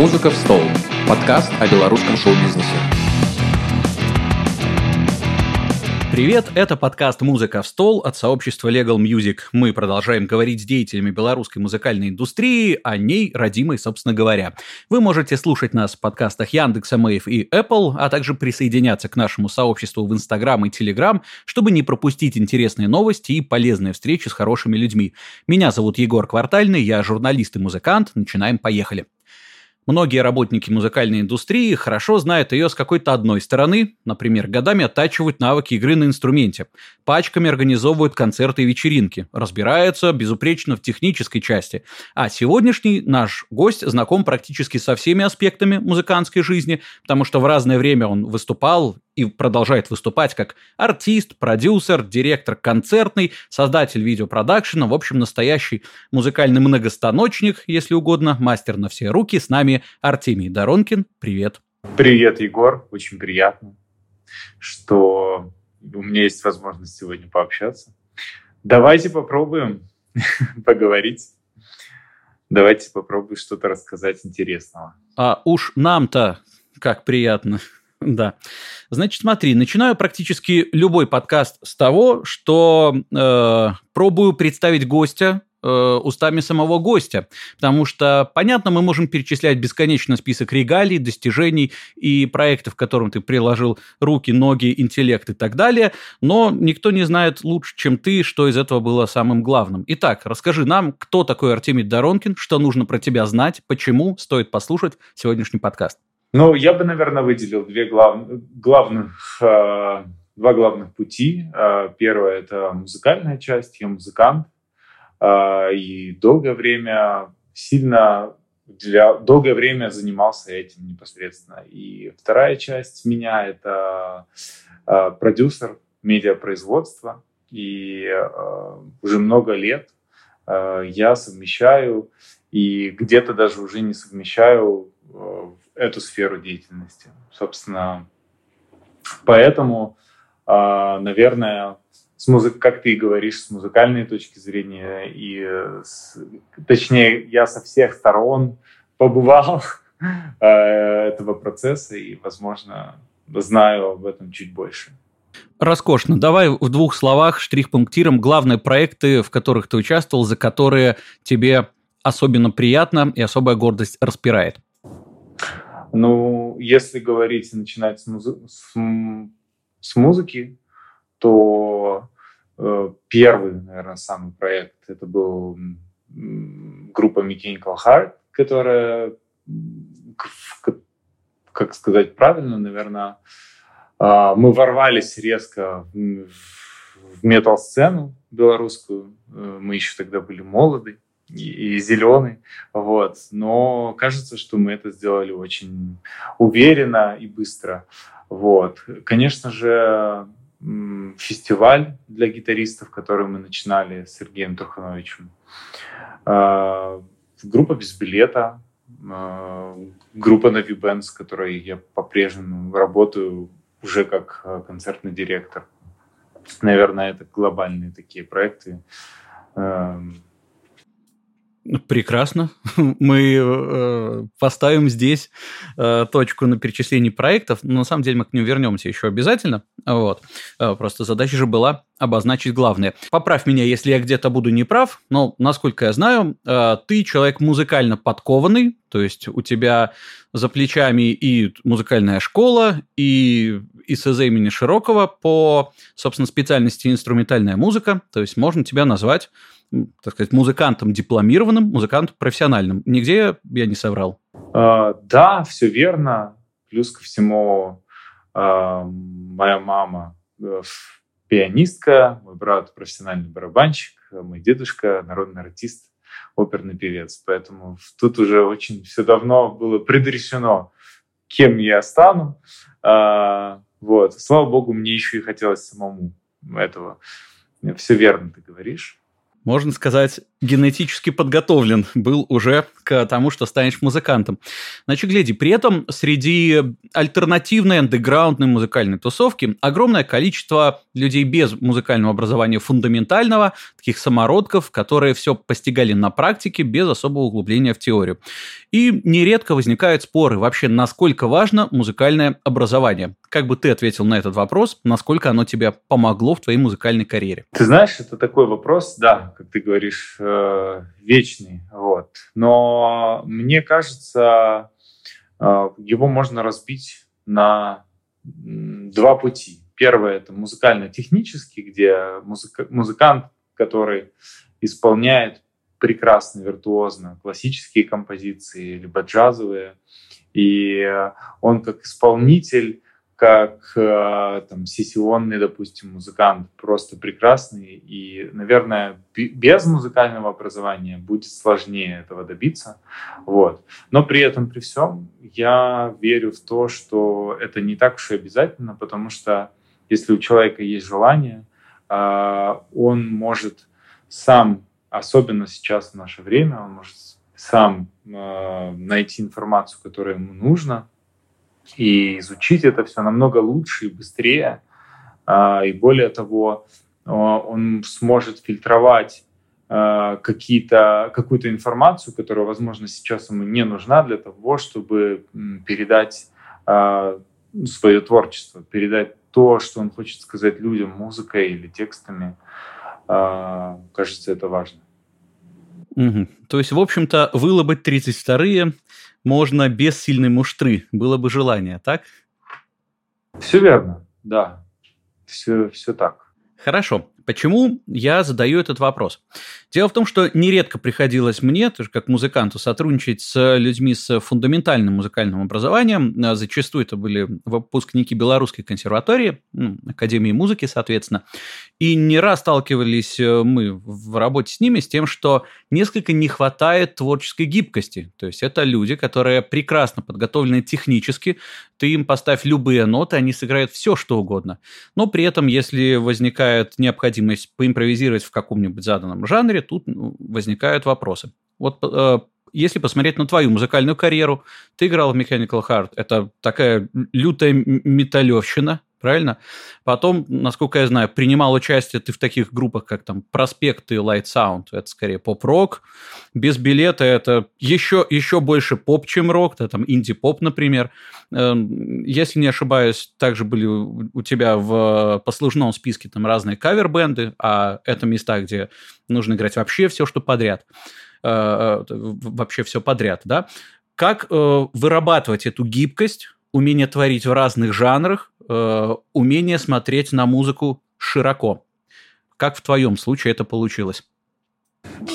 «Музыка в стол» – подкаст о белорусском шоу-бизнесе. Привет, это подкаст «Музыка в стол» от сообщества Legal Music. Мы продолжаем говорить с деятелями белорусской музыкальной индустрии, о ней родимой, собственно говоря. Вы можете слушать нас в подкастах Яндекса, Мэйв и Apple, а также присоединяться к нашему сообществу в Instagram и Telegram, чтобы не пропустить интересные новости и полезные встречи с хорошими людьми. Меня зовут Егор Квартальный, я журналист и музыкант. Начинаем, поехали. Многие работники музыкальной индустрии хорошо знают ее с какой-то одной стороны, например, годами оттачивают навыки игры на инструменте, пачками организовывают концерты и вечеринки, разбираются безупречно в технической части. А сегодняшний наш гость знаком практически со всеми аспектами музыкантской жизни, потому что в разное время он выступал и продолжает выступать как артист, продюсер, директор концертный, создатель видеопродакшена, в общем, настоящий музыкальный многостаночник, если угодно, мастер на все руки. С нами Артемий Доронкин. Привет. Привет, Егор. Очень приятно, что у меня есть возможность сегодня пообщаться. Давайте попробуем поговорить. Давайте попробуем что-то рассказать интересного. А уж нам-то как приятно. Да. Значит, смотри, начинаю практически любой подкаст с того, что э, пробую представить гостя э, устами самого гостя. Потому что, понятно, мы можем перечислять бесконечно список регалий, достижений и проектов, к которым ты приложил руки, ноги, интеллект и так далее, но никто не знает лучше, чем ты, что из этого было самым главным. Итак, расскажи нам, кто такой Артемий Доронкин, что нужно про тебя знать, почему стоит послушать сегодняшний подкаст. Ну, я бы, наверное, выделил две глав... главных, э, два главных пути. Э, первое – это музыкальная часть. Я музыкант. Э, и долгое время сильно для долгое время занимался этим непосредственно. И вторая часть меня это э, продюсер медиапроизводства. И э, уже много лет э, я совмещаю и где-то даже уже не совмещаю э, эту сферу деятельности. Собственно, поэтому, а, наверное, с музык, как ты говоришь, с музыкальной точки зрения, и с, точнее, я со всех сторон побывал э, этого процесса и, возможно, знаю об этом чуть больше. Роскошно. Давай в двух словах, штрих-пунктиром, главные проекты, в которых ты участвовал, за которые тебе особенно приятно и особая гордость распирает. Ну, если говорить и начинать с, музы- с, с музыки, то э, первый, наверное, самый проект это был группа Mechanical Heart, которая, как сказать правильно, наверное, э, мы ворвались резко в, в метал-сцену белорусскую. Э, мы еще тогда были молоды и, зеленый, вот. Но кажется, что мы это сделали очень уверенно и быстро, вот. Конечно же, фестиваль для гитаристов, который мы начинали с Сергеем Трухановичем, а, группа без билета, а, группа Navi Band, с которой я по-прежнему работаю уже как а, концертный директор. Наверное, это глобальные такие проекты. Прекрасно. Мы э, поставим здесь э, точку на перечислении проектов. Но на самом деле мы к ним вернемся еще обязательно. Вот. Э, просто задача же была обозначить главное. Поправь меня, если я где-то буду неправ, но, насколько я знаю, э, ты человек музыкально подкованный, то есть у тебя за плечами и музыкальная школа, и ИСЗ имени Широкого по, собственно, специальности инструментальная музыка, то есть можно тебя назвать так сказать, музыкантом дипломированным, музыкантом профессиональным. Нигде я не соврал. Uh, да, все верно. Плюс ко всему, uh, моя мама uh, пианистка, мой брат профессиональный барабанщик, мой дедушка народный артист, оперный певец. Поэтому тут уже очень все давно было предрешено, кем я стану. Вот. Слава богу, мне еще и хотелось самому этого. Все верно ты говоришь можно сказать, генетически подготовлен был уже к тому, что станешь музыкантом. Значит, гляди, при этом среди альтернативной андеграундной музыкальной тусовки огромное количество людей без музыкального образования фундаментального, таких самородков, которые все постигали на практике без особого углубления в теорию. И нередко возникают споры вообще, насколько важно музыкальное образование. Как бы ты ответил на этот вопрос, насколько оно тебе помогло в твоей музыкальной карьере? Ты знаешь, это такой вопрос, да, как ты говоришь, э, вечный. Вот. Но мне кажется, э, его можно разбить на два пути. Первое – это музыкально-технический, где музыка, музыкант, который исполняет прекрасно, виртуозно классические композиции, либо джазовые, и он как исполнитель как э, там, сессионный, допустим, музыкант, просто прекрасный. И, наверное, без музыкального образования будет сложнее этого добиться. Вот. Но при этом, при всем, я верю в то, что это не так уж и обязательно, потому что если у человека есть желание, э, он может сам, особенно сейчас в наше время, он может сам э, найти информацию, которая ему нужна, и изучить это все намного лучше и быстрее. А, и более того, он сможет фильтровать а, какие-то, какую-то информацию, которая, возможно, сейчас ему не нужна для того, чтобы передать а, свое творчество, передать то, что он хочет сказать людям музыкой или текстами. Кажется, это важно. Угу. То есть, в общем-то, вылобать 32-е можно без сильной муштры, было бы желание, так? Все верно, да. Все, все так. Хорошо. Почему я задаю этот вопрос? Дело в том, что нередко приходилось мне, тоже как музыканту, сотрудничать с людьми с фундаментальным музыкальным образованием. А зачастую это были выпускники Белорусской консерватории, ну, Академии музыки, соответственно. И не раз сталкивались э, мы в работе с ними с тем, что несколько не хватает творческой гибкости. То есть это люди, которые прекрасно подготовлены технически, ты им поставь любые ноты, они сыграют все, что угодно. Но при этом, если возникает необходимость поимпровизировать в каком-нибудь заданном жанре, тут ну, возникают вопросы. Вот э, если посмотреть на твою музыкальную карьеру, ты играл в Mechanical Heart. Это такая лютая металлевщина, правильно? Потом, насколько я знаю, принимал участие ты в таких группах, как там Проспект и Light Sound. Это скорее поп-рок. Без билета это еще, еще больше поп, чем рок. Это там инди-поп, например. Эм, если не ошибаюсь, также были у тебя в послужном списке там разные кавер-бенды, а это места, где нужно играть вообще все, что подряд. Э, э, вообще все подряд, да? Как э, вырабатывать эту гибкость, умение творить в разных жанрах, э, умение смотреть на музыку широко. Как в твоем случае это получилось?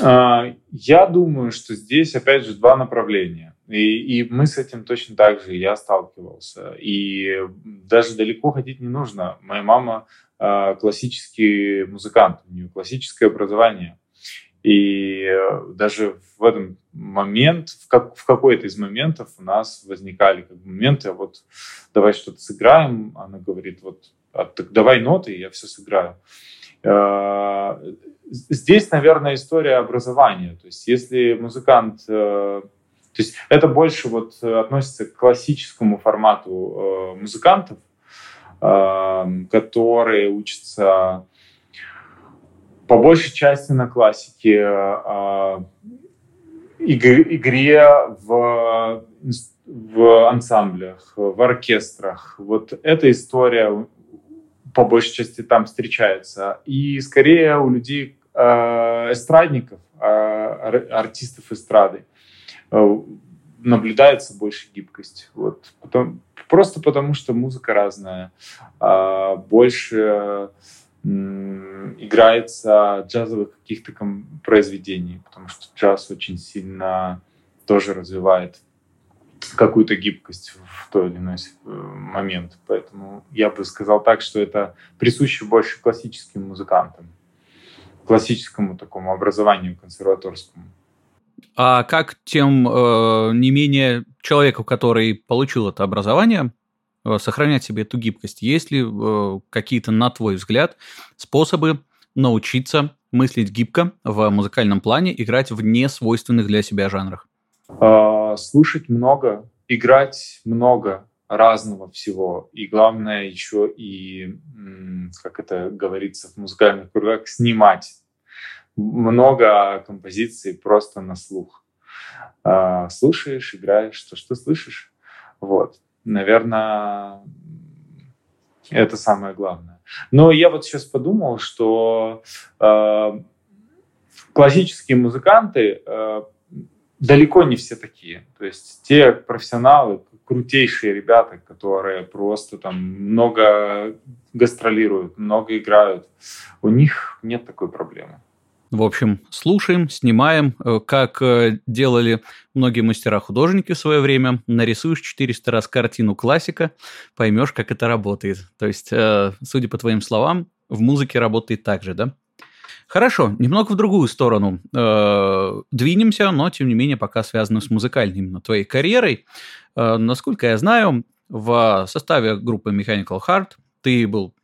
А, я думаю, что здесь, опять же, два направления. И, и мы с этим точно так же, я сталкивался. И даже далеко ходить не нужно. Моя мама э, классический музыкант, у нее классическое образование. И э, даже в этом момент, в, как, в какой-то из моментов у нас возникали как бы моменты, вот давай что-то сыграем, она говорит, вот а, так давай ноты, я все сыграю. Э, здесь, наверное, история образования. То есть если музыкант... Э, то есть это больше вот относится к классическому формату музыкантов, которые учатся по большей части на классике, э, игре в, в ансамблях, в оркестрах. Вот эта история по большей части там встречается. И скорее у людей э, эстрадников, э, артистов эстрады э, наблюдается больше гибкость. Вот. Потом, просто потому, что музыка разная. Э, больше играется джазовых каких-то произведений, потому что джаз очень сильно тоже развивает какую-то гибкость в той или иной э, момент. Поэтому я бы сказал так, что это присуще больше классическим музыкантам, классическому такому образованию консерваторскому. А как тем э, не менее человеку, который получил это образование, сохранять себе эту гибкость? Есть ли э, какие-то, на твой взгляд, способы научиться мыслить гибко в музыкальном плане, играть в несвойственных для себя жанрах? А, слушать много, играть много разного всего. И главное еще и, как это говорится в музыкальных кругах, снимать много композиций просто на слух. А, слушаешь, играешь, то, что слышишь. Вот. Наверное, это самое главное. Но я вот сейчас подумал, что э, классические музыканты э, далеко не все такие. То есть те профессионалы, крутейшие ребята, которые просто там много гастролируют, много играют, у них нет такой проблемы. В общем, слушаем, снимаем, э, как э, делали многие мастера-художники в свое время. Нарисуешь 400 раз картину классика, поймешь, как это работает. То есть, э, судя по твоим словам, в музыке работает так же, да? Хорошо, немного в другую сторону двинемся, но тем не менее пока связано с музыкальной именно твоей карьерой. насколько я знаю, в составе группы Mechanical Heart ты был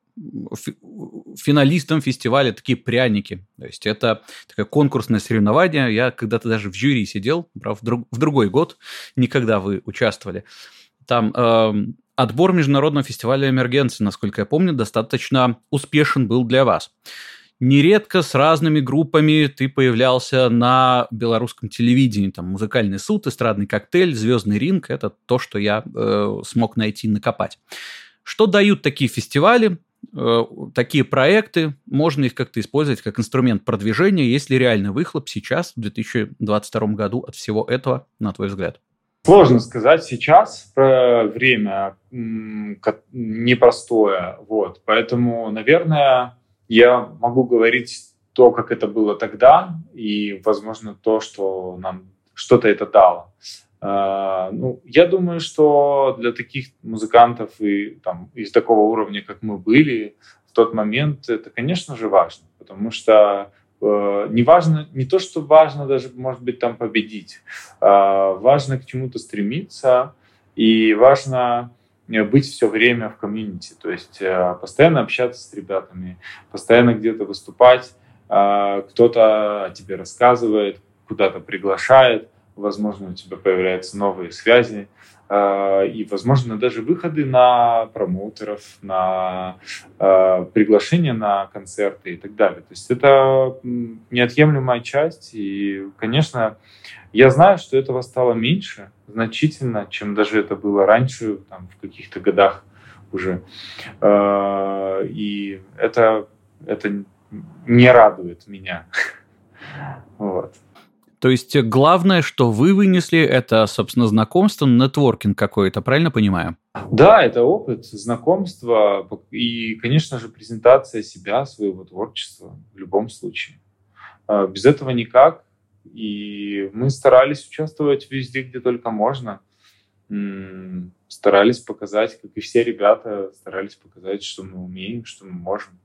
финалистом фестиваля такие пряники. То есть это такое конкурсное соревнование. Я когда-то даже в жюри сидел, правда, в, друг, в другой год, никогда вы участвовали. Там э, отбор международного фестиваля эмергенции, насколько я помню, достаточно успешен был для вас. Нередко с разными группами ты появлялся на белорусском телевидении. Там музыкальный суд, эстрадный коктейль, звездный ринг. Это то, что я э, смог найти, накопать. Что дают такие фестивали? Э, такие проекты, можно их как-то использовать как инструмент продвижения, если реальный выхлоп сейчас, в 2022 году от всего этого, на твой взгляд? Сложно сказать сейчас про время непростое, вот, поэтому, наверное, я могу говорить то, как это было тогда, и, возможно, то, что нам что-то это дало. А, ну, я думаю, что для таких музыкантов и там, из такого уровня, как мы были в тот момент, это, конечно же, важно, потому что э, не важно, не то, что важно даже, может быть, там победить, э, важно к чему-то стремиться, и важно быть все время в комьюнити, то есть э, постоянно общаться с ребятами, постоянно где-то выступать, э, кто-то тебе рассказывает, куда-то приглашает, возможно, у тебя появляются новые связи, а, и, возможно, даже выходы на промоутеров, на э, приглашения на концерты и так далее. То есть это неотъемлемая часть. И, конечно, я знаю, что этого стало меньше значительно, чем даже это было раньше, там, в каких-то годах уже. Э, и это, это не радует меня. Вот. То есть главное, что вы вынесли, это, собственно, знакомство, нетворкинг какой-то, правильно понимаю? Да, это опыт, знакомство и, конечно же, презентация себя, своего творчества в любом случае. А, без этого никак. И мы старались участвовать везде, где только можно. Старались показать, как и все ребята, старались показать, что мы умеем, что мы можем.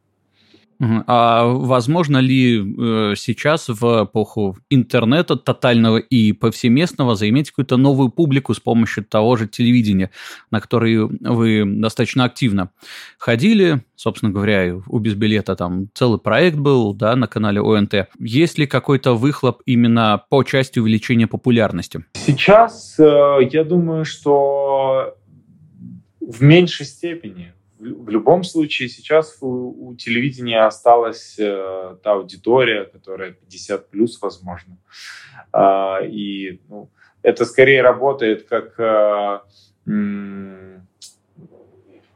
А возможно ли э, сейчас в эпоху интернета тотального и повсеместного заиметь какую-то новую публику с помощью того же телевидения, на который вы достаточно активно ходили, собственно говоря, у Безбилета там целый проект был, да, на канале ОНТ. Есть ли какой-то выхлоп именно по части увеличения популярности? Сейчас э, я думаю, что в меньшей степени в любом случае сейчас у, у телевидения осталась э, та аудитория, которая 50 плюс, возможно. А, и ну, это скорее работает как э, м,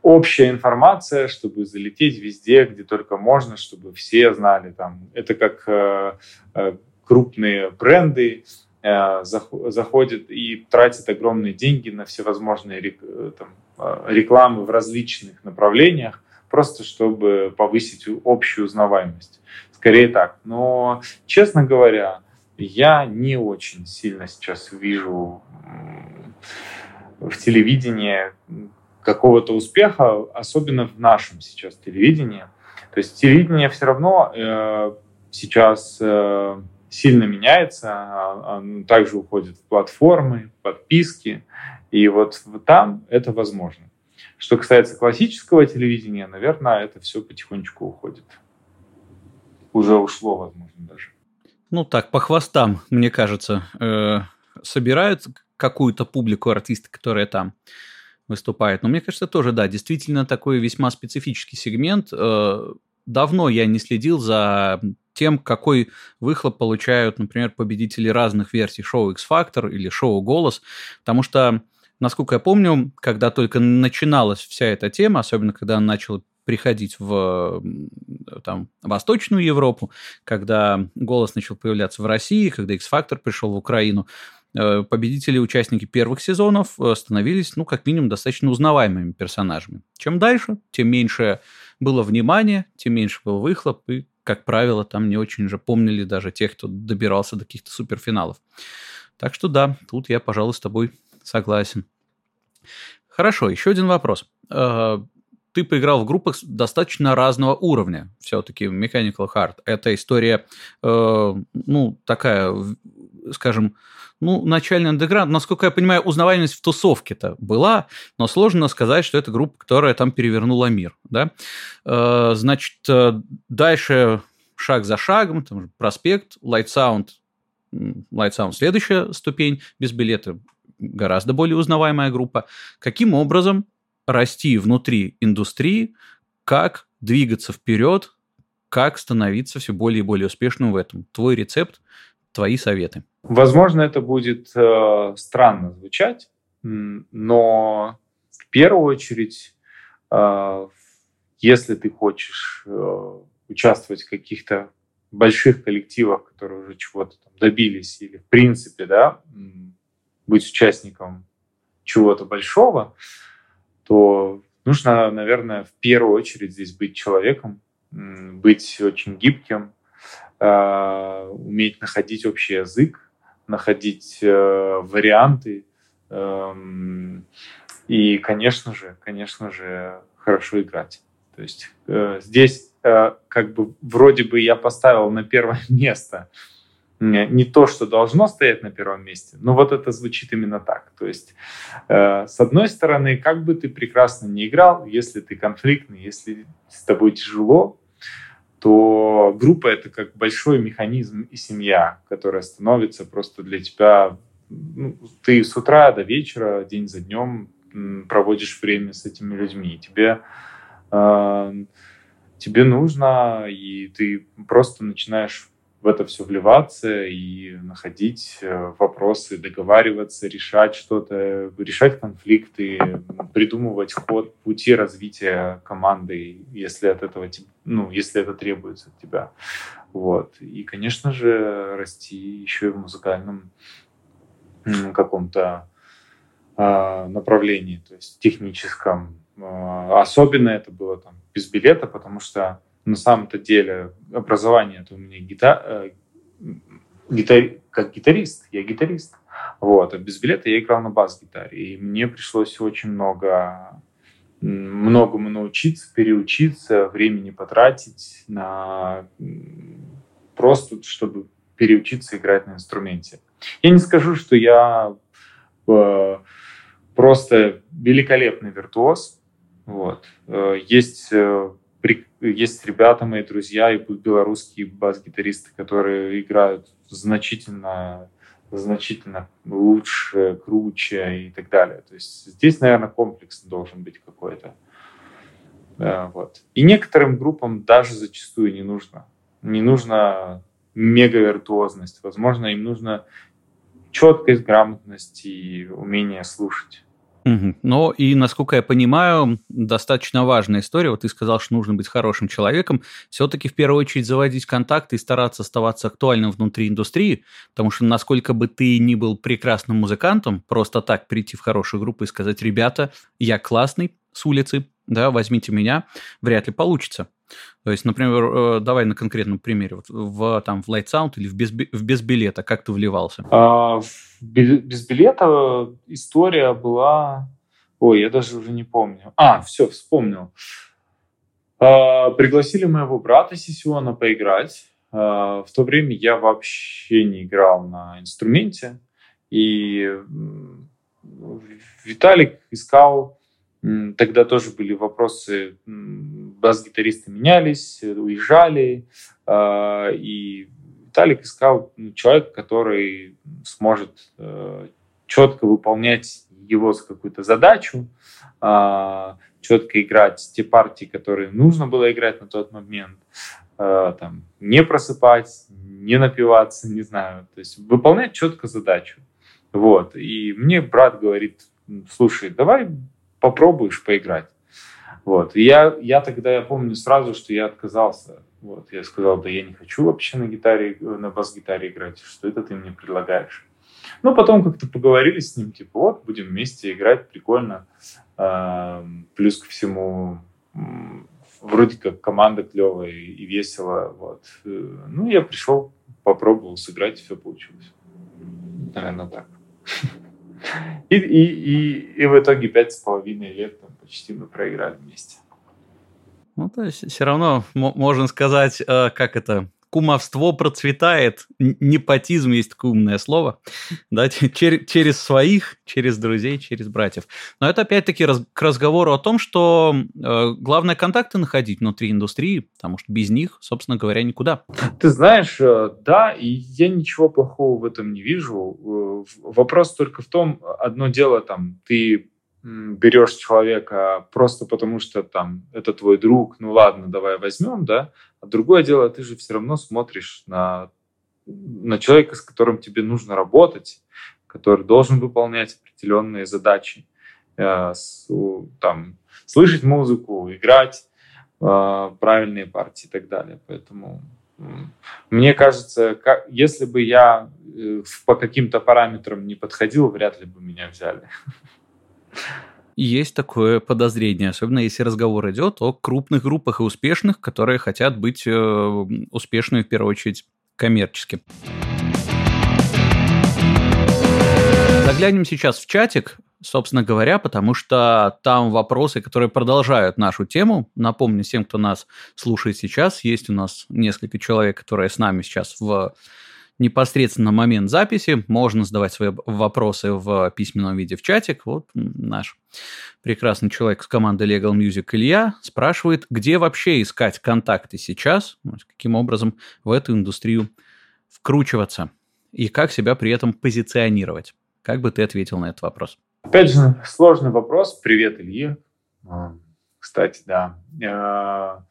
общая информация, чтобы залететь везде, где только можно, чтобы все знали. Там, это как э, э, крупные бренды э, заходят и тратят огромные деньги на всевозможные э, там, Э, рекламы в различных направлениях, просто чтобы повысить общую узнаваемость. Скорее так. Но, честно говоря, я не очень сильно сейчас вижу в телевидении какого-то успеха, особенно в нашем сейчас телевидении. То есть телевидение все равно э, сейчас э, сильно меняется, оно также уходит в платформы, подписки, и вот там это возможно. Что касается классического телевидения, наверное, это все потихонечку уходит. уже ушло, возможно, даже. Ну так, по хвостам, мне кажется, э, собирают какую-то публику артисты, которые там выступают. Но мне кажется, тоже, да, действительно такой весьма специфический сегмент. Э, давно я не следил за тем, какой выхлоп получают, например, победители разных версий шоу X-Factor или шоу «Голос», потому что, насколько я помню, когда только начиналась вся эта тема, особенно когда она начала приходить в там, Восточную Европу, когда «Голос» начал появляться в России, когда X-Factor пришел в Украину, э, победители участники первых сезонов э, становились, ну, как минимум, достаточно узнаваемыми персонажами. Чем дальше, тем меньше было внимания, тем меньше был выхлоп, и как правило, там не очень же помнили даже тех, кто добирался до каких-то суперфиналов. Так что да, тут я, пожалуй, с тобой согласен. Хорошо, еще один вопрос. Э, ты поиграл в группах достаточно разного уровня. Все-таки Mechanical Heart. Это история, э, ну, такая, скажем, ну, начальный андеграунд. Насколько я понимаю, узнаваемость в тусовке-то была, но сложно сказать, что это группа, которая там перевернула мир, да. Э, значит, э, дальше шаг за шагом, там, проспект, Light Sound, Light Sound следующая ступень, без билета гораздо более узнаваемая группа. Каким образом расти внутри индустрии, как двигаться вперед, как становиться все более и более успешным в этом. Твой рецепт, твои советы. Возможно, это будет э, странно звучать, но в первую очередь, э, если ты хочешь э, участвовать в каких-то больших коллективах, которые уже чего-то добились, или в принципе, да, быть участником чего-то большого, то нужно, наверное, в первую очередь здесь быть человеком, быть очень гибким, а, уметь находить общий язык, находить э, варианты. Эм, и, конечно же, конечно же, хорошо играть. То есть э, здесь э, как бы вроде бы я поставил на первое место не то, что должно стоять на первом месте, но вот это звучит именно так. То есть, э, с одной стороны, как бы ты прекрасно не играл, если ты конфликтный, если с тобой тяжело, то группа это как большой механизм и семья, которая становится просто для тебя. Ну, ты с утра до вечера, день за днем проводишь время с этими людьми. Тебе э, тебе нужно, и ты просто начинаешь в это все вливаться и находить э, вопросы, договариваться, решать что-то, решать конфликты, придумывать ход пути развития команды, если от этого, ну, если это требуется от тебя. Вот. И, конечно же, расти еще и в музыкальном каком-то э, направлении, то есть техническом. Э, особенно это было там без билета, потому что на самом-то деле образование это у меня гита... Э, гитар... как гитарист, я гитарист. Вот, а без билета я играл на бас-гитаре. И мне пришлось очень много многому научиться, переучиться, времени потратить на просто, чтобы переучиться играть на инструменте. Я не скажу, что я э, просто великолепный виртуоз. Вот. Э, есть есть ребята, мои друзья, и белорусские бас-гитаристы, которые играют значительно, значительно лучше, круче и так далее. То есть здесь, наверное, комплекс должен быть какой-то. Вот. И некоторым группам даже зачастую не нужно. Не нужно мега-виртуозность. Возможно, им нужно четкость, грамотность и умение слушать. Угу. Но и, насколько я понимаю, достаточно важная история. Вот ты сказал, что нужно быть хорошим человеком. Все-таки в первую очередь заводить контакты и стараться оставаться актуальным внутри индустрии, потому что насколько бы ты ни был прекрасным музыкантом, просто так прийти в хорошую группу и сказать, ребята, я классный с улицы, да, возьмите меня, вряд ли получится. То есть, например, э, давай на конкретном примере. Вот в, там, в Light Sound или в без, в без билета, как ты вливался? А, без билета история была... Ой, я даже уже не помню. А, все, вспомнил. А, пригласили моего брата Сисиона поиграть. А, в то время я вообще не играл на инструменте. И Виталик искал Тогда тоже были вопросы, бас-гитаристы менялись, уезжали, И Виталик искал ну, человека, который сможет четко выполнять его какую-то задачу, четко играть те партии, которые нужно было играть на тот момент, там, не просыпать, не напиваться, не знаю, то есть выполнять четко задачу. Вот. И мне брат говорит, слушай, давай попробуешь поиграть. Вот. И я, я тогда, я помню сразу, что я отказался. Вот. Я сказал, да я не хочу вообще на гитаре, на бас-гитаре играть. Что это ты мне предлагаешь? Ну, потом как-то поговорили с ним, типа, вот, будем вместе играть, прикольно. Плюс ко всему, вроде как команда клевая и весело. Вот. Ну, я пришел, попробовал сыграть, все получилось. Наверное, так. И, и, и, и в итоге пять с половиной лет там, почти мы проиграли вместе. Ну, то есть все равно можно сказать, э, как это, кумовство процветает, непотизм есть такое умное слово, да, через, через своих, через друзей, через братьев. Но это опять-таки раз, к разговору о том, что э, главное контакты находить внутри индустрии, потому что без них, собственно говоря, никуда. Ты знаешь, э, да, и я ничего плохого в этом не вижу. Э, вопрос только в том, одно дело там, ты берешь человека просто потому, что там это твой друг, ну ладно, давай возьмем, да, а другое дело, ты же все равно смотришь на, на человека, с которым тебе нужно работать, который должен выполнять определенные задачи, э, с, там, слышать музыку, играть э, правильные партии и так далее. Поэтому мне кажется, как, если бы я э, по каким-то параметрам не подходил, вряд ли бы меня взяли. Есть такое подозрение, особенно если разговор идет о крупных группах и успешных, которые хотят быть э, успешными в первую очередь коммерчески. Заглянем сейчас в чатик, собственно говоря, потому что там вопросы, которые продолжают нашу тему. Напомню всем, кто нас слушает сейчас, есть у нас несколько человек, которые с нами сейчас в непосредственно момент записи. Можно задавать свои вопросы в письменном виде в чатик. Вот наш прекрасный человек с команды Legal Music Илья спрашивает, где вообще искать контакты сейчас, каким образом в эту индустрию вкручиваться и как себя при этом позиционировать. Как бы ты ответил на этот вопрос? Опять же, сложный вопрос. Привет, Илья. А, кстати, да. А,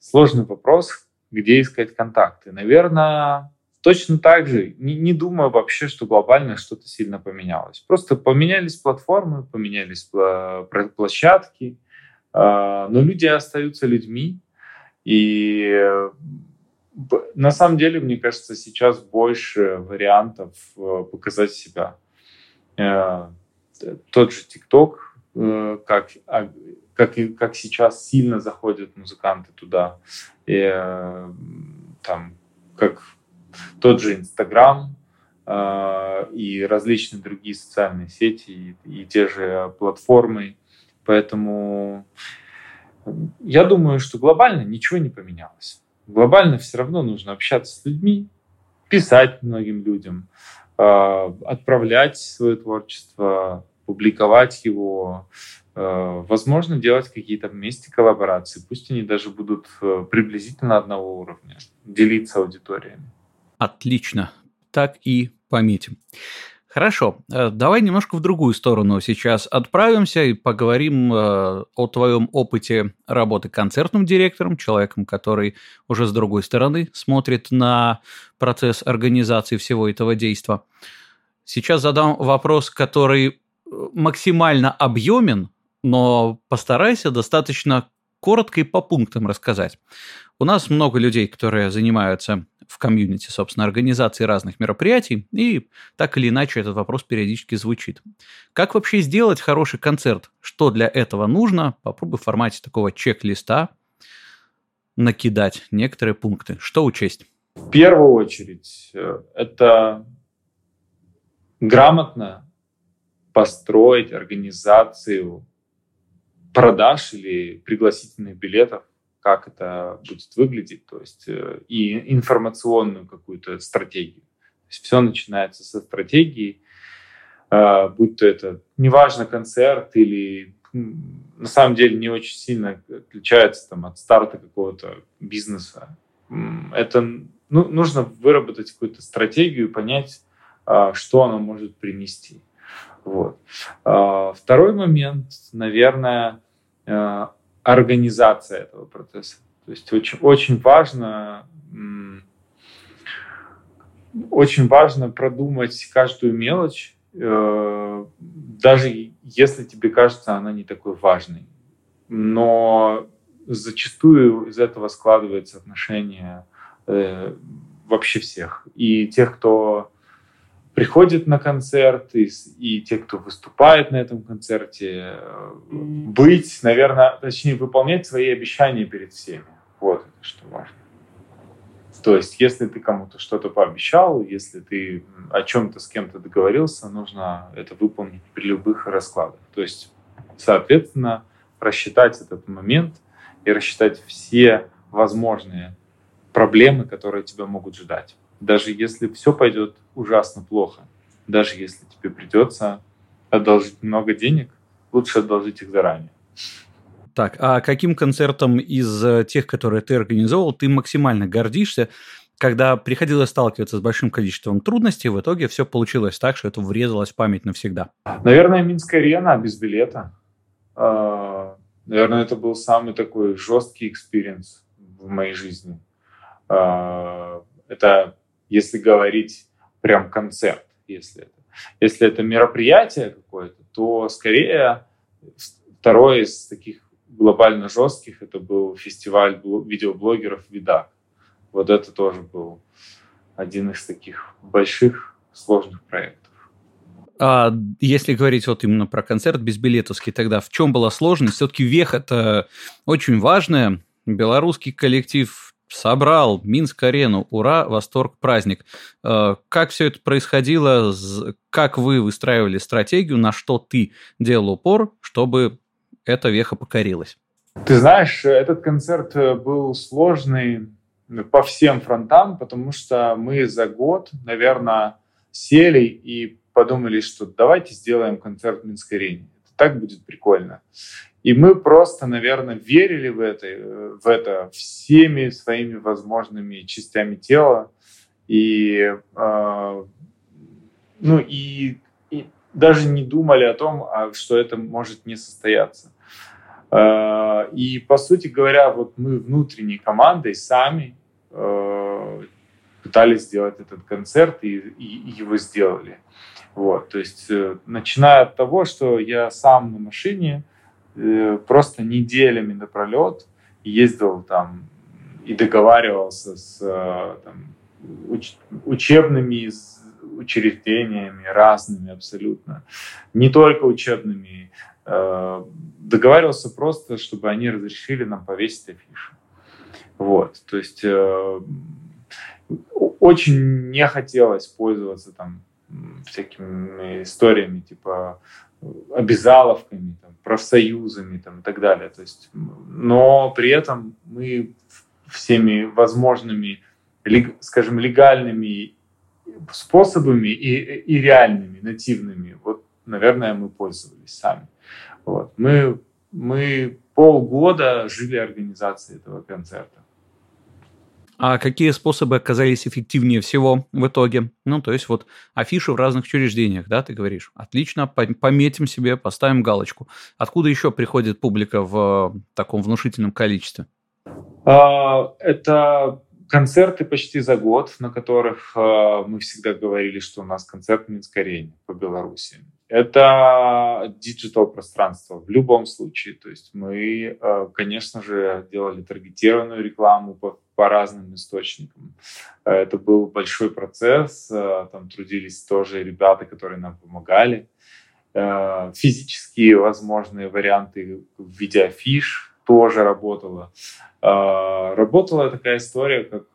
сложный вопрос, где искать контакты. Наверное, Точно так же, не, не думаю вообще, что глобально что-то сильно поменялось. Просто поменялись платформы, поменялись площадки, а, но люди остаются людьми. И на самом деле, мне кажется, сейчас больше вариантов э, показать себя. Э, тот же ТикТок, э, как, а, как, как сейчас сильно заходят музыканты туда. И, там, как тот же Инстаграм э, и различные другие социальные сети и, и те же платформы. Поэтому я думаю, что глобально ничего не поменялось. Глобально все равно нужно общаться с людьми, писать многим людям, э, отправлять свое творчество, публиковать его, э, возможно, делать какие-то вместе коллаборации. Пусть они даже будут э, приблизительно одного уровня, делиться аудиториями. Отлично. Так и пометим. Хорошо, э, давай немножко в другую сторону сейчас отправимся и поговорим э, о твоем опыте работы концертным директором, человеком, который уже с другой стороны смотрит на процесс организации всего этого действа. Сейчас задам вопрос, который э, максимально объемен, но постарайся достаточно коротко и по пунктам рассказать. У нас много людей, которые занимаются в комьюнити, собственно, организацией разных мероприятий, и так или иначе этот вопрос периодически звучит. Как вообще сделать хороший концерт? Что для этого нужно? Попробуй в формате такого чек-листа накидать некоторые пункты. Что учесть? В первую очередь, э, это грамотно построить организацию продаж или пригласительных билетов как это будет выглядеть, то есть э, и информационную какую-то стратегию. То есть все начинается со стратегии, э, будь то это неважно концерт или на самом деле не очень сильно отличается там, от старта какого-то бизнеса. это ну, нужно выработать какую-то стратегию, понять, а, что оно может принести. Вот. А, второй момент, наверное, а, организация этого процесса. То есть очень, очень важно очень важно продумать каждую мелочь, э, даже если тебе кажется она не такой важной. Но зачастую из этого складывается отношение э, вообще всех. И тех, кто приходит на концерт, и, и те, кто выступает на этом концерте, э, быть, наверное, точнее, выполнять свои обещания перед всеми. Вот это что важно. То есть, если ты кому-то что-то пообещал, если ты о чем-то с кем-то договорился, нужно это выполнить при любых раскладах. То есть, соответственно, рассчитать этот момент и рассчитать все возможные проблемы, которые тебя могут ждать. Даже если все пойдет ужасно плохо, даже если тебе придется одолжить много денег, лучше одолжить их заранее. Так, а каким концертом из э, тех, которые ты организовал, ты максимально гордишься, когда приходилось сталкиваться с большим количеством трудностей, в итоге все получилось так, что это врезалось в память навсегда? Наверное, Минская арена без билета. А, наверное, это был самый такой жесткий experience в моей жизни. А, это, если говорить прям концерт, если это. Если это мероприятие какое-то, то скорее второе из таких глобально жестких это был фестиваль видеоблогеров «Видак». Вот это тоже был один из таких больших сложных проектов. А если говорить вот именно про концерт безбилетовский, тогда в чем была сложность? Все-таки вех это очень важное. Белорусский коллектив собрал Минск-арену. Ура, восторг, праздник. А как все это происходило? Как вы выстраивали стратегию? На что ты делал упор, чтобы эта веха покорилась? Ты знаешь, этот концерт э, был сложный по всем фронтам, потому что мы за год, наверное, сели и подумали, что давайте сделаем концерт в Минской арене. Так будет прикольно. И мы просто, наверное, верили в это, э, в это всеми своими возможными частями тела. И, э, ну, и, и даже не думали о том, а, что это может не состояться. Э, и, по сути говоря, вот мы внутренней командой сами э, пытались сделать этот концерт и, и, его сделали. Вот, то есть, э, начиная от того, что я сам на машине просто неделями напролет ездил там и договаривался с там, уч, учебными учреждениями разными абсолютно, не только учебными, Э, договаривался просто, чтобы они разрешили нам повесить афишу. Вот, то есть э, очень не хотелось пользоваться там всякими историями типа обязаловками, там, профсоюзами там, и так далее. То есть, но при этом мы всеми возможными, скажем, легальными способами и, и реальными, нативными, вот, наверное, мы пользовались сами. Вот. Мы, мы полгода жили организацией этого концерта. А какие способы оказались эффективнее всего в итоге? Ну, то есть вот афиши в разных учреждениях, да, ты говоришь. Отлично, пометим себе, поставим галочку. Откуда еще приходит публика в таком внушительном количестве? А, это концерты почти за год, на которых а, мы всегда говорили, что у нас концерт арене по Беларуси. Это digital пространство в любом случае. То есть мы, э, конечно же, делали таргетированную рекламу по, по разным источникам. Это был большой процесс. Э, там трудились тоже ребята, которые нам помогали. Э, физические возможные варианты в виде афиш тоже работало. Работала такая история, как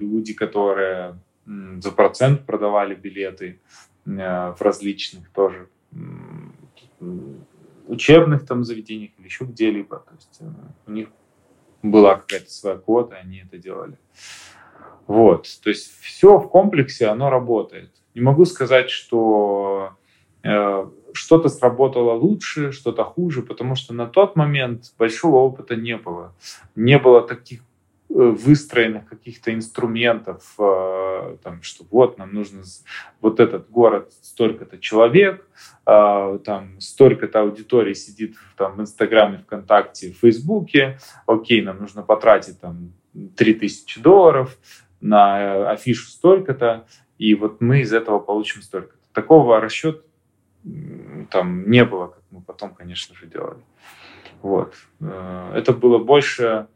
люди, которые за процент продавали билеты в различных тоже учебных там заведениях или еще где-либо. То есть э, у них была какая-то своя квота, они это делали. Вот, то есть все в комплексе, оно работает. Не могу сказать, что э, что-то сработало лучше, что-то хуже, потому что на тот момент большого опыта не было. Не было таких выстроенных каких-то инструментов, э, там, что вот нам нужно вот этот город столько-то человек, э, там столько-то аудитории сидит там, в Инстаграме, ВКонтакте, в Фейсбуке, окей, нам нужно потратить там 3000 долларов на афишу столько-то, и вот мы из этого получим столько-то. Такого расчета там не было, как мы потом, конечно же, делали. Вот. Это было больше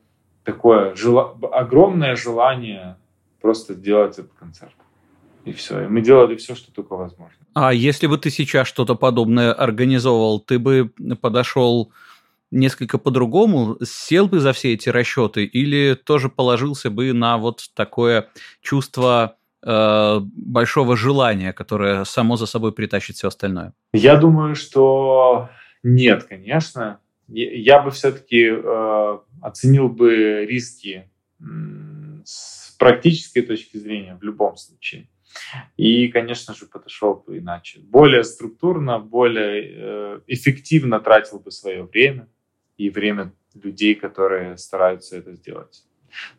такое жела... огромное желание просто сделать этот концерт. И все. И мы делали все, что только возможно. А если бы ты сейчас что-то подобное организовывал, ты бы подошел несколько по-другому, сел бы за все эти расчеты или тоже положился бы на вот такое чувство э, большого желания, которое само за собой притащит все остальное? Я думаю, что нет, конечно я бы все-таки э, оценил бы риски с практической точки зрения в любом случае. И, конечно же, подошел бы иначе. Более структурно, более э, эффективно тратил бы свое время и время людей, которые стараются это сделать.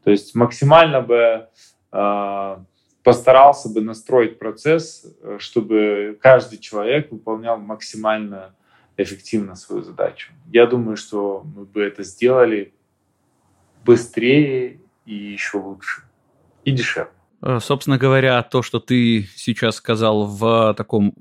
То есть максимально бы э, постарался бы настроить процесс, чтобы каждый человек выполнял максимально эффективно свою задачу. Я думаю, что мы бы это сделали быстрее и еще лучше. И дешевле. Э, собственно говоря, то, что ты сейчас сказал в таком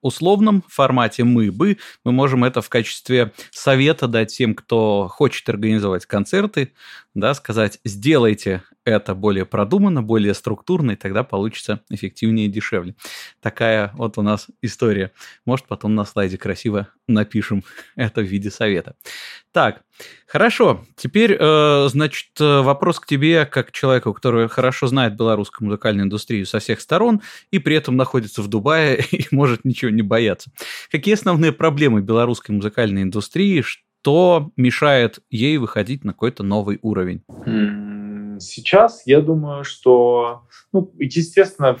условном формате «мы бы», мы можем это в качестве совета дать тем, кто хочет организовать концерты, да, сказать «сделайте это более продуманно, более структурно, и тогда получится эффективнее и дешевле. Такая вот у нас история. Может, потом на слайде красиво напишем это в виде совета. Так, хорошо. Теперь, э, значит, вопрос к тебе, как человеку, который хорошо знает белорусскую музыкальную индустрию со всех сторон и при этом находится в Дубае и может ничего не бояться. Какие основные проблемы белорусской музыкальной индустрии, что мешает ей выходить на какой-то новый уровень? Сейчас я думаю, что, ну, естественно,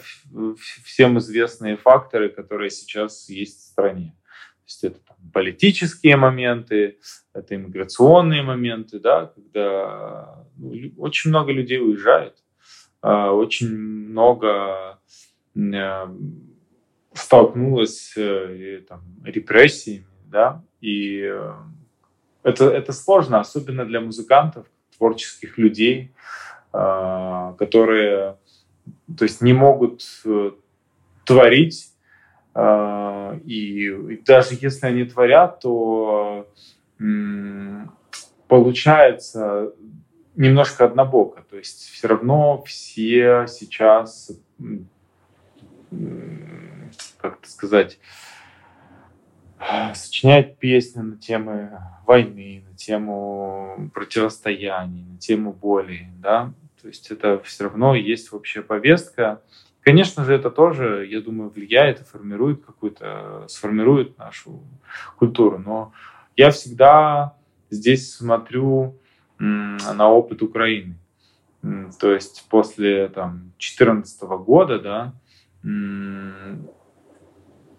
всем известные факторы, которые сейчас есть в стране. То есть это там, политические моменты, это иммиграционные моменты, да, когда ну, очень много людей уезжает, а, очень много э, столкнулось э, там, репрессиями, да, и э, это, это сложно, особенно для музыкантов, творческих людей, которые то есть не могут э, творить, а, и даже если они творят, то получается немножко однобоко. То есть все равно все сейчас, как это сказать, сочиняют песни на темы войны, тему противостояний, на тему боли, да, то есть это все равно есть вообще повестка. Конечно же, это тоже, я думаю, влияет и формирует какую-то, сформирует нашу культуру. Но я всегда здесь смотрю на опыт Украины. То есть после там 2014 года, да,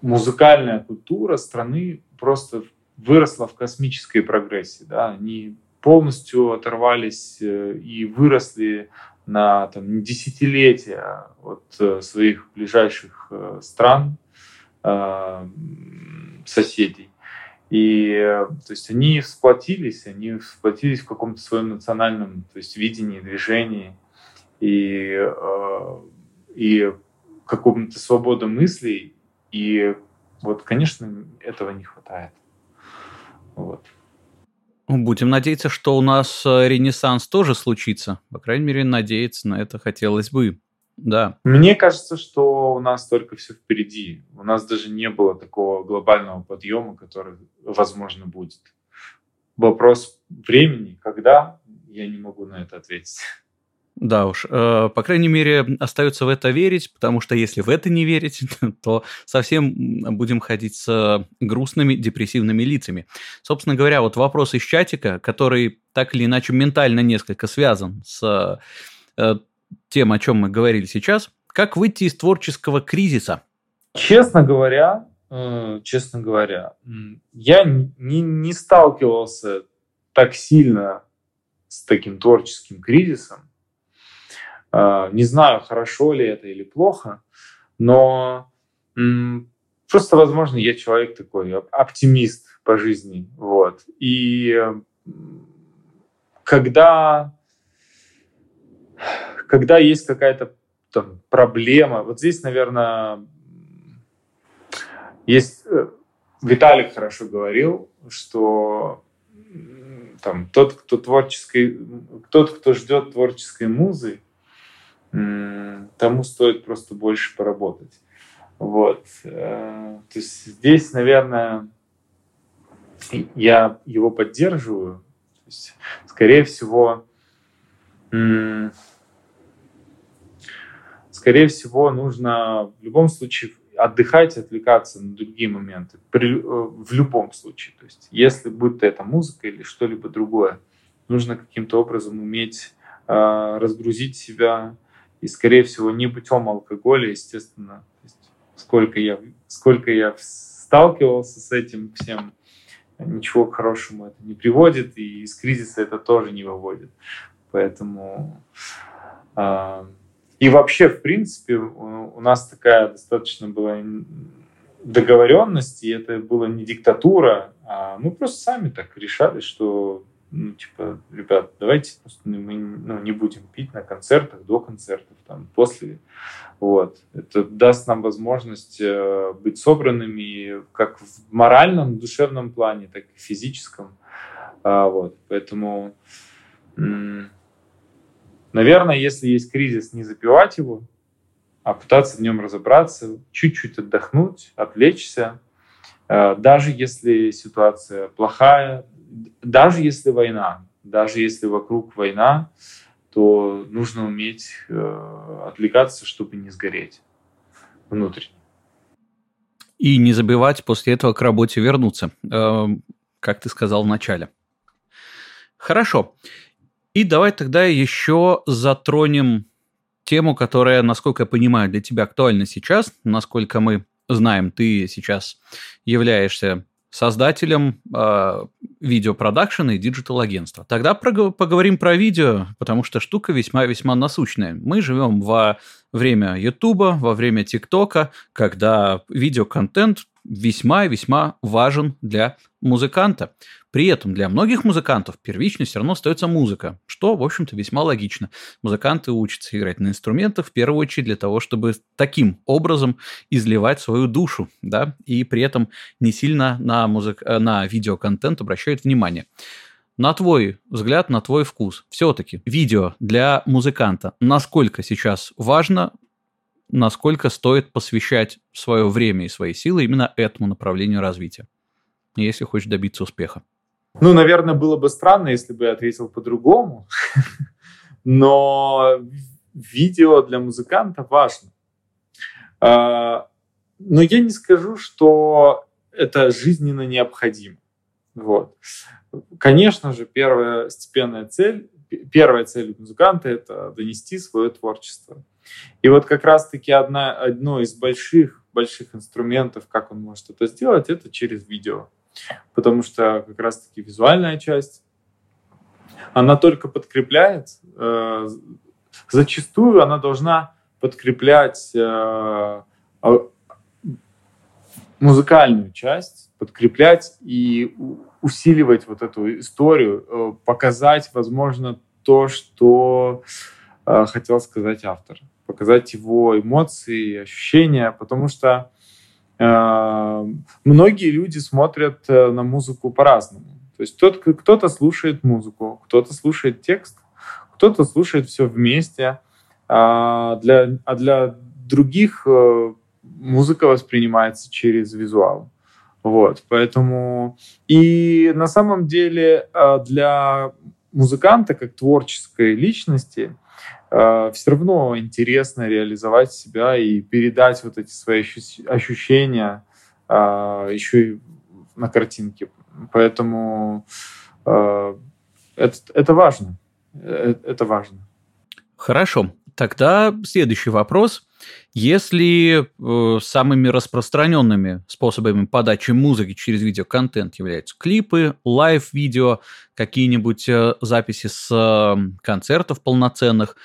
музыкальная культура страны просто выросла в космической прогрессии. Да? Они полностью оторвались э, и выросли на там, десятилетия от э, своих ближайших э, стран, соседей. И то есть они сплотились, они сплотились в каком-то своем национальном то есть, видении, движении и, и каком-то свободе мыслей. И вот, конечно, этого не хватает. Вот. Будем надеяться, что у нас э, ренессанс тоже случится. По крайней мере, надеяться на это хотелось бы. Да. Мне кажется, что у нас только все впереди. У нас даже не было такого глобального подъема, который, возможно, будет. Вопрос времени, когда, я не могу на это ответить. Да уж, э, по крайней мере, остается в это верить, потому что если в это не верить, то совсем будем ходить с грустными, депрессивными лицами. Собственно говоря, вот вопрос из чатика, который так или иначе ментально несколько связан с э, тем, о чем мы говорили сейчас. Как выйти из творческого кризиса? Честно говоря, э, честно говоря, я не, не сталкивался так сильно с, таким творческим кризисом. Э, не знаю, хорошо ли это или плохо, но просто, возможно, я человек такой оптимист по жизни, вот. И когда когда есть какая-то там, проблема, вот здесь, наверное, есть э, Виталик хорошо говорил, что там тот, кто творческой, тот, кто ждет творческой музы, тому стоит просто больше поработать. Вот. Э, то есть здесь, наверное, я его поддерживаю. То есть, скорее всего, скорее всего, нужно в любом случае отдыхать, отвлекаться на другие моменты. При, э, в любом случае. То есть, если будет это музыка или что-либо другое, нужно каким-то образом уметь э, разгрузить себя. И, скорее всего, не путем алкоголя, естественно. сколько, я, сколько я сталкивался с этим всем, ничего к хорошему это не приводит, и из кризиса это тоже не выводит. Поэтому... Э, и вообще, в принципе, у нас такая достаточно была договоренность, и это была не диктатура, а мы просто сами так решали, что, ну, типа, ребят, давайте просто мы ну, не будем пить на концертах, до концертов, там, после. Вот. Это даст нам возможность э, быть собранными как в моральном, душевном плане, так и физическом. А, вот. Поэтому Наверное, если есть кризис, не запивать его, а пытаться в нем разобраться, чуть-чуть отдохнуть, отвлечься. Э, даже если ситуация плохая, даже если война, даже если вокруг война, то нужно уметь э, отвлекаться, чтобы не сгореть внутренне. И не забывать после этого к работе вернуться, э, как ты сказал в начале. Хорошо. И давай тогда еще затронем тему, которая, насколько я понимаю, для тебя актуальна сейчас. Насколько мы знаем, ты сейчас являешься создателем э, видеопродакшена и digital -агентства. Тогда поговорим про видео, потому что штука весьма-весьма насущная. Мы живем во время Ютуба, во время ТикТока, когда видеоконтент весьма-весьма важен для музыканта. При этом для многих музыкантов первичной все равно остается музыка, что, в общем-то, весьма логично. Музыканты учатся играть на инструментах в первую очередь для того, чтобы таким образом изливать свою душу, да, и при этом не сильно на, музык... Э, на видеоконтент обращают внимание. На твой взгляд, на твой вкус, все-таки видео для музыканта насколько сейчас важно, насколько стоит посвящать свое время и свои силы именно этому направлению развития, если хочешь добиться успеха? Ну, наверное, было бы странно, если бы я ответил по-другому, но видео для музыканта важно. А, но я не скажу, что это жизненно необходимо. Вот. Конечно же, первая степенная цель, первая цель музыканта – это донести свое творчество. И вот как раз-таки одна, одно из больших, больших инструментов, как он может это сделать, это через видео. Потому что как раз-таки визуальная часть, она только подкрепляет, э, зачастую она должна подкреплять э, а, музыкальную часть, подкреплять и усиливать вот эту историю, э, показать, возможно, то, что э, хотел сказать автор, показать его эмоции, ощущения, потому что э, многие люди смотрят э, на музыку по-разному. То есть тот, кто-то слушает музыку, кто-то слушает текст, кто-то слушает все вместе, а для, а для других э, музыка воспринимается через визуал. Вот, поэтому и на самом деле э, для музыканта как творческой личности э, все равно интересно реализовать себя и передать вот эти свои ощущения э, еще и на картинке. Поэтому это, это важно. Это важно. Хорошо. Тогда следующий вопрос. Если э, самыми распространенными способами подачи музыки через видеоконтент являются клипы, лайв-видео, какие-нибудь э, записи с э, концертов полноценных,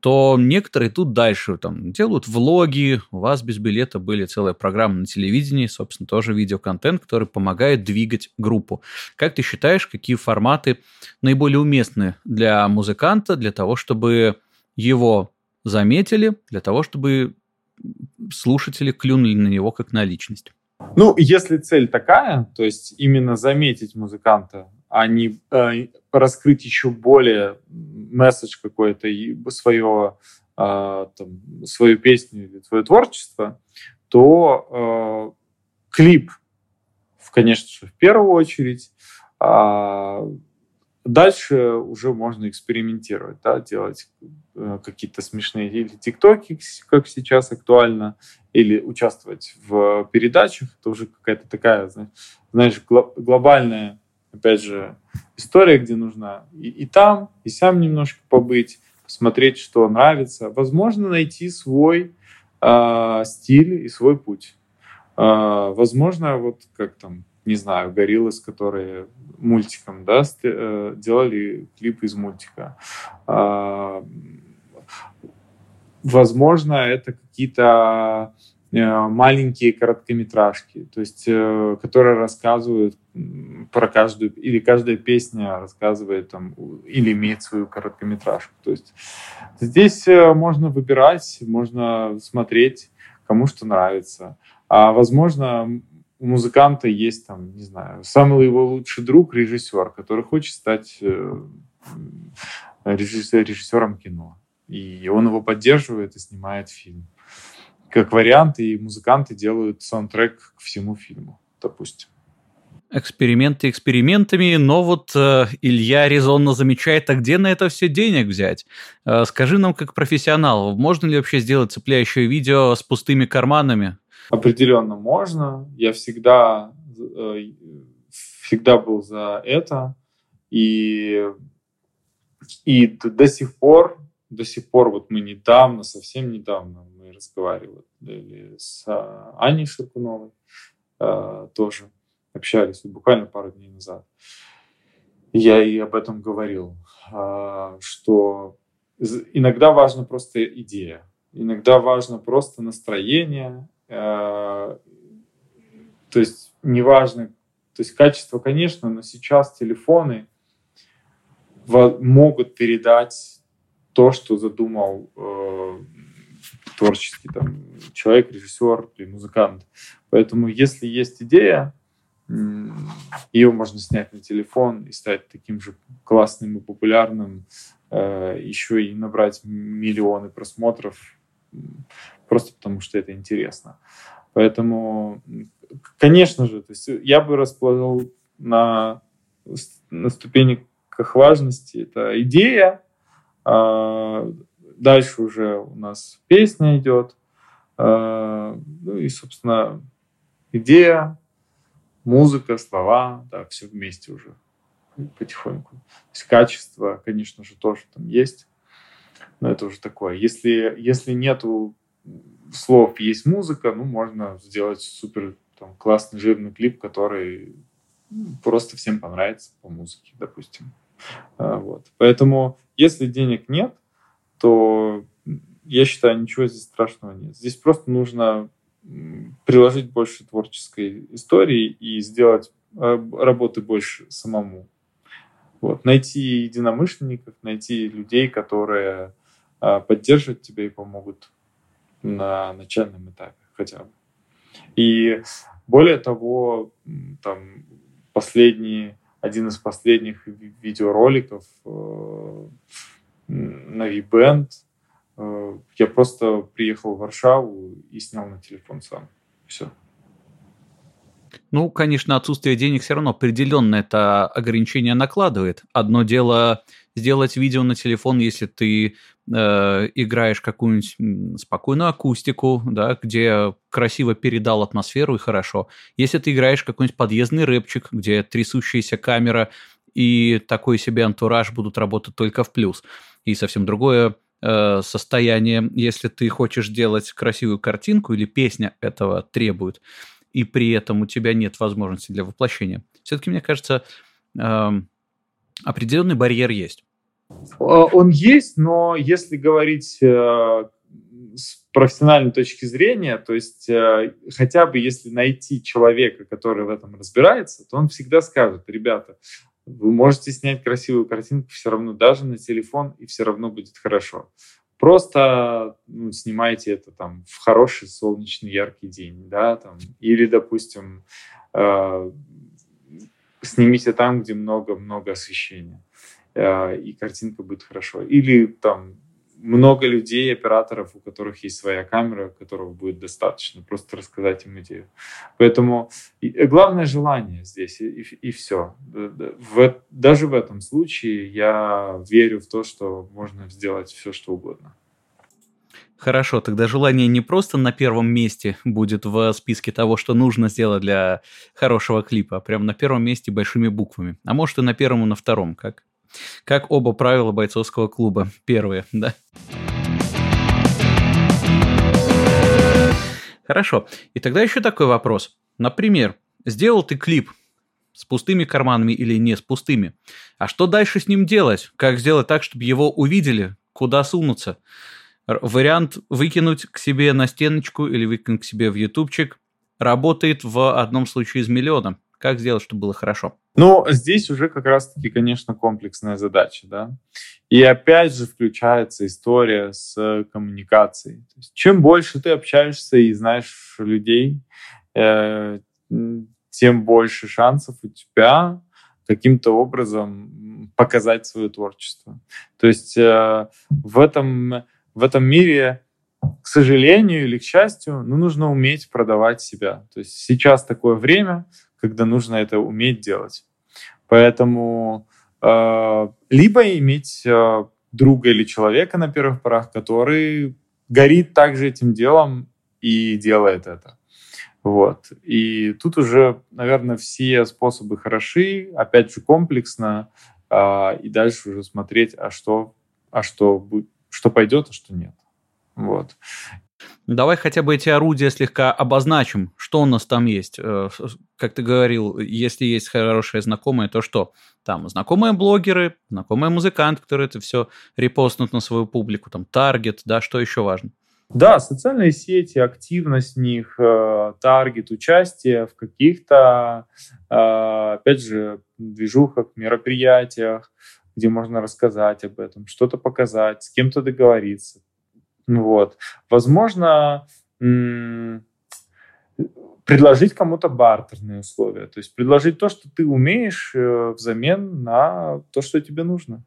то некоторые тут дальше там делают влоги, у вас без билета были целая программа на телевидении, собственно, тоже видеоконтент, который помогает двигать группу. Как ты считаешь, какие форматы наиболее уместны для музыканта, для того, чтобы его заметили, для того, чтобы слушатели клюнули на него как на личность? Ну, если цель такая, то есть именно заметить музыканта, а не э, раскрыть еще более месседж какой-то и свое, э, там, свою песню или свое творчество, то э, клип, конечно же, в первую очередь, а дальше уже можно экспериментировать, да, делать э, какие-то смешные или тиктоки, как сейчас актуально, или участвовать в передачах. Это уже какая-то такая, знаешь, глобальная опять же, история, где нужно и, и там, и сам немножко побыть, посмотреть, что нравится. Возможно, найти свой э, стиль и свой путь. Э, возможно, вот как там, не знаю, гориллы, которые мультиком, да, э, делали клип из мультика. Э, возможно, это какие-то Э, маленькие короткометражки, то есть, э, которые рассказывают про каждую, или каждая песня рассказывает там, или имеет свою короткометражку. То есть здесь можно выбирать, можно смотреть, кому что нравится. А возможно, у музыканта есть там, не знаю, самый его лучший друг, режиссер, который хочет стать режиссером кино. И он его поддерживает и снимает фильм как вариант, и музыканты делают саундтрек к всему фильму, допустим. Эксперименты экспериментами, но вот э, Илья резонно замечает, а где на это все денег взять? Э, скажи нам, как профессионал, можно ли вообще сделать цепляющее видео с пустыми карманами? Определенно можно. Я всегда, э, всегда был за это. И, и до сих пор, до сих пор, вот мы недавно, совсем недавно, разговаривали с а, Аней Ширкуновой, а, тоже общались буквально пару дней назад. Я и об этом говорил, что иногда важна просто идея, иногда важно просто настроение, то есть неважно, то есть качество, конечно, но сейчас телефоны могут передать то, что задумал э, творческий там, человек, режиссер или музыкант. Поэтому если есть идея, ее можно снять на телефон и стать таким же классным и популярным, э, еще и набрать миллионы просмотров, просто потому что это интересно. Поэтому, конечно же, то есть я бы расположил на, на ступеньках важности. Это идея, а, Дальше уже у нас песня идет. Э, ну и, собственно, идея, музыка, слова, да, все вместе уже потихоньку. То есть качество, конечно же, тоже там есть. Но это уже такое. Если, если нету слов, есть музыка, ну, можно сделать супер там, классный жирный клип, который просто всем понравится по музыке, допустим. Э, вот. Поэтому, если денег нет, то я считаю, ничего здесь страшного нет. Здесь просто нужно приложить больше творческой истории и сделать э, работы больше самому. Вот. Найти единомышленников, найти людей, которые э, поддержат тебя и помогут на начальном этапе хотя бы. И более того, там последний, один из последних видеороликов э, на V-Band. Э, я просто приехал в Варшаву и снял на телефон сам. Все. Ну, конечно, отсутствие денег все равно определенно это ограничение накладывает. Одно дело сделать видео на телефон, если ты э, играешь какую-нибудь спокойную акустику, да, где красиво передал атмосферу и хорошо. Если ты играешь какой-нибудь подъездный рэпчик, где трясущаяся камера и такой себе антураж будут работать только в плюс. И совсем другое э, состояние, если ты хочешь делать красивую картинку или песня этого требует, и при этом у тебя нет возможности для воплощения. Все-таки, мне кажется, э, определенный барьер есть. Он есть, но если говорить э, с профессиональной точки зрения, то есть э, хотя бы если найти человека, который в этом разбирается, то он всегда скажет, ребята, вы можете снять красивую картинку все равно даже на телефон, и все равно будет хорошо. Просто ну, снимайте это там в хороший солнечный яркий день, да, там, или, допустим, э, снимите там, где много-много освещения, э, и картинка будет хорошо. Или там много людей, операторов, у которых есть своя камера, которого будет достаточно, просто рассказать им идею. Поэтому э, главное желание здесь, и, и, и все. В, даже в этом случае я верю в то, что можно сделать все, что угодно. Хорошо, тогда желание не просто на первом месте будет в списке того, что нужно сделать для хорошего клипа, а прям на первом месте большими буквами. А может и на первом и на втором, как? Как оба правила бойцовского клуба. Первые, да. Хорошо. И тогда еще такой вопрос. Например, сделал ты клип с пустыми карманами или не с пустыми. А что дальше с ним делать? Как сделать так, чтобы его увидели? Куда сунуться? Вариант выкинуть к себе на стеночку или выкинуть к себе в ютубчик работает в одном случае из миллиона. Как сделать, чтобы было хорошо? Ну, здесь уже как раз-таки, конечно, комплексная задача, да. И опять же включается история с коммуникацией. Есть, чем больше ты общаешься и знаешь людей, э, тем больше шансов у тебя каким-то образом показать свое творчество. То есть э, в, этом, в этом мире, к сожалению или к счастью, ну, нужно уметь продавать себя. То есть сейчас такое время, когда нужно это уметь делать. Поэтому э, либо иметь э, друга или человека на первых порах, который горит также этим делом и делает это. Вот. И тут уже, наверное, все способы хороши, опять же, комплексно, э, и дальше уже смотреть, а что, а что, что пойдет, а что нет. Вот. Давай хотя бы эти орудия слегка обозначим. Что у нас там есть? Э, как ты говорил, если есть хорошие знакомые, то что? Там знакомые блогеры, знакомые музыканты, которые это все репостнут на свою публику, там таргет, да, что еще важно? Да, социальные сети, активность в них, э, таргет, участие в каких-то, э, опять же, движухах, мероприятиях, где можно рассказать об этом, что-то показать, с кем-то договориться. Вот. Возможно, предложить кому-то бартерные условия. То есть предложить то, что ты умеешь э, взамен на то, что тебе нужно.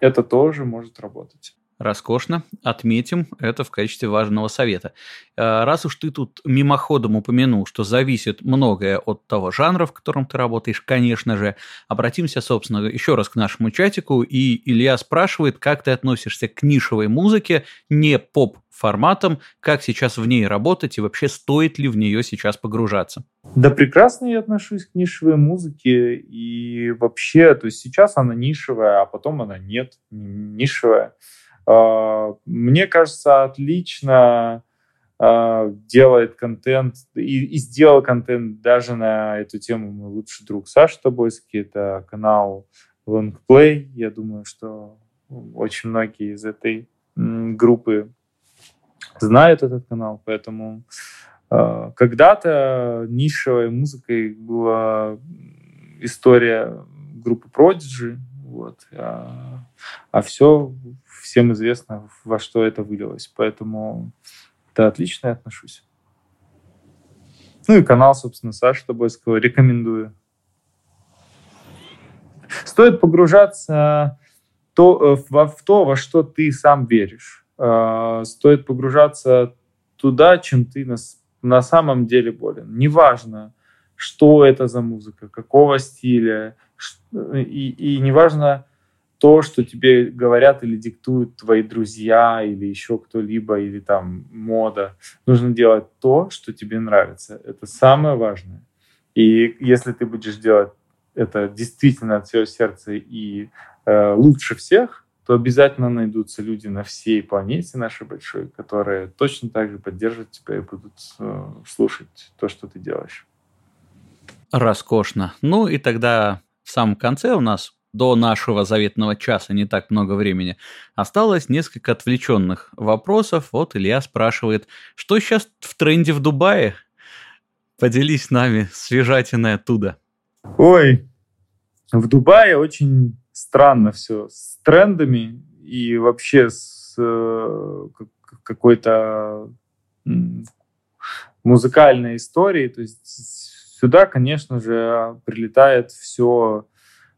Это тоже может работать. Роскошно. Отметим это в качестве важного совета. Э, раз уж ты тут мимоходом упомянул, что зависит многое от того жанра, в котором ты работаешь, конечно же, обратимся, собственно, еще раз к нашему чатику. И Илья спрашивает, как ты относишься к нишевой музыке, не поп-форматам, как сейчас в ней работать и вообще стоит ли в нее сейчас погружаться? Да прекрасно я отношусь к нишевой музыке и вообще, то есть сейчас она нишевая, а потом она нет, нишевая. А, мне кажется, отлично а, делает контент и, и сделал контент даже на эту тему мой лучший друг Саша Тобойский. Это канал Longplay. Я думаю, что очень многие из этой группы знают этот канал, поэтому э, когда-то нишевой музыкой была история группы Prodigy, вот, а, а все всем известно, во что это вылилось. Поэтому да, отлично я отношусь. Ну и канал, собственно, Саши Тобойского рекомендую. Стоит погружаться то, во, в то, во что ты сам веришь. Э, стоит погружаться туда, чем ты на, на самом деле болен. Неважно, что это за музыка, какого стиля, и, и неважно, то, что тебе говорят или диктуют твои друзья или еще кто-либо, или там мода. Нужно делать то, что тебе нравится. Это самое важное. И если ты будешь делать это действительно от всего сердца и э, лучше всех, то обязательно найдутся люди на всей планете нашей большой, которые точно так же поддержат тебя и будут э, слушать то, что ты делаешь. Роскошно. Ну и тогда в самом конце у нас до нашего заветного часа не так много времени. Осталось несколько отвлеченных вопросов. Вот Илья спрашивает, что сейчас в тренде в Дубае? Поделись с нами свежатиной оттуда. Ой, в Дубае очень странно все с трендами и вообще с э, какой-то музыкальной историей. То есть сюда, конечно же, прилетает все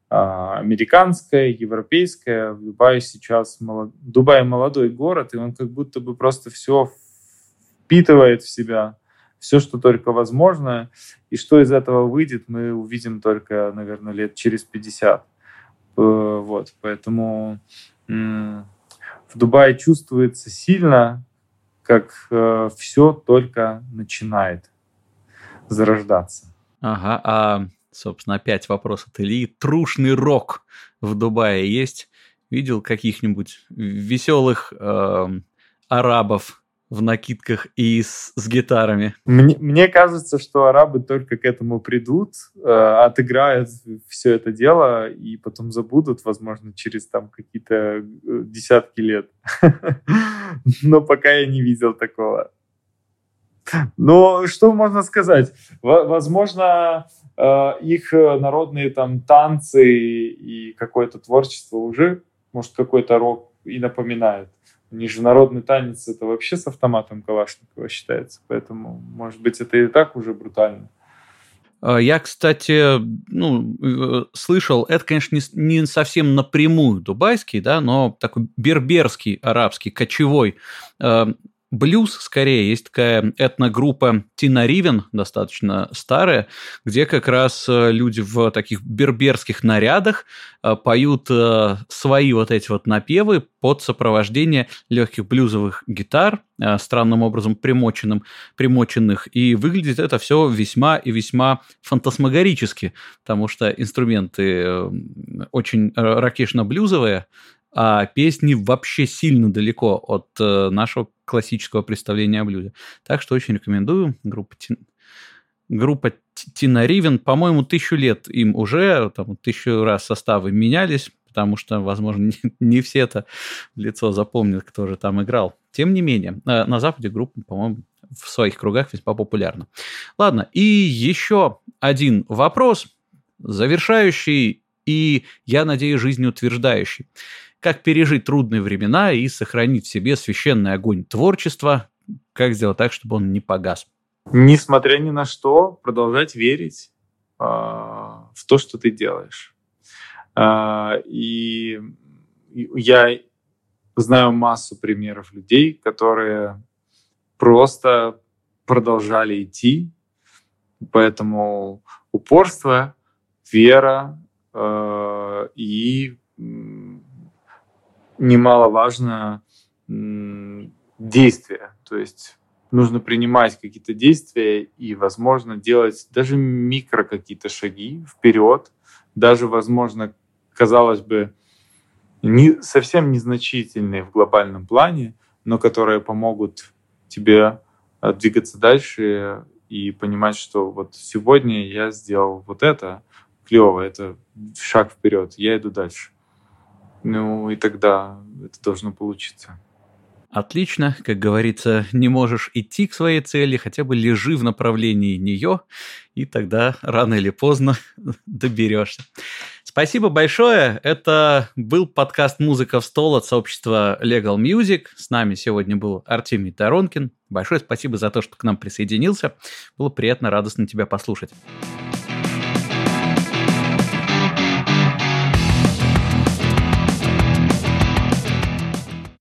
а, американское, европейское. В Дубае сейчас молод... Дубай молодой город, и он как будто бы просто все впитывает в себя, все, что только возможно. И что из этого выйдет, мы увидим только, наверное, лет через 50. Э, вот, поэтому в Дубае чувствуется сильно, как э, все только начинает зарождаться. Ага, а Собственно, опять вопрос от Ильи. Трушный рок в Дубае есть? Видел каких-нибудь веселых э, арабов в накидках и с, с гитарами? Мне, мне кажется, что арабы только к этому придут, э, отыграют все это дело и потом забудут, возможно, через там какие-то э, десятки лет. Но пока я не видел такого. Но что можно сказать? Возможно, э, их народные там танцы и какое-то творчество уже, может, какой-то рок и напоминает. Нижнародный танец это вообще с автоматом Калашникова считается, поэтому, может быть, это и так уже брутально. А, я, кстати, ну, э, слышал, это, конечно, не совсем напрямую дубайский, да, но такой берберский арабский, кочевой э, блюз скорее. Есть такая этногруппа Тина Ривен, достаточно старая, где как раз э, люди в таких берберских нарядах э, поют э, свои вот эти вот напевы под сопровождение легких блюзовых гитар, странным образом примоченным, примоченных. И выглядит это все весьма и весьма фантасмагорически, потому что инструменты очень ракешно-блюзовые, а песни вообще сильно далеко от нашего классического представления о блюде. Так что очень рекомендую. Группа. Группа Тина Ривен, по-моему, тысячу лет им уже, там, тысячу раз составы менялись, потому что, возможно, не, не все это лицо запомнят, кто же там играл. Тем не менее, э, на Западе группа, по-моему, в своих кругах весьма популярна. Ладно, и еще один вопрос, завершающий и, я надеюсь, жизнеутверждающий как пережить трудные времена и сохранить в себе священный огонь творчества, как сделать так, чтобы он не погас. Несмотря ни на что, продолжать верить э, в то, что ты делаешь. Э, и я знаю массу примеров людей, которые просто продолжали идти, поэтому упорство, вера э, и немаловажно действие. То есть нужно принимать какие-то действия и, возможно, делать даже микро какие-то шаги вперед, даже, возможно, казалось бы, не, совсем незначительные в глобальном плане, но которые помогут тебе э, двигаться дальше и понимать, что вот сегодня я сделал вот это клево, это шаг вперед, я иду дальше. Ну и тогда это должно получиться. Отлично, как говорится, не можешь идти к своей цели, хотя бы лежи в направлении нее, и тогда рано или поздно доберешься. Спасибо большое. Это был подкаст «Музыка в стол» от сообщества Legal Music. С нами сегодня был Артемий Таронкин. Большое спасибо за то, что к нам присоединился. Было приятно, радостно тебя послушать.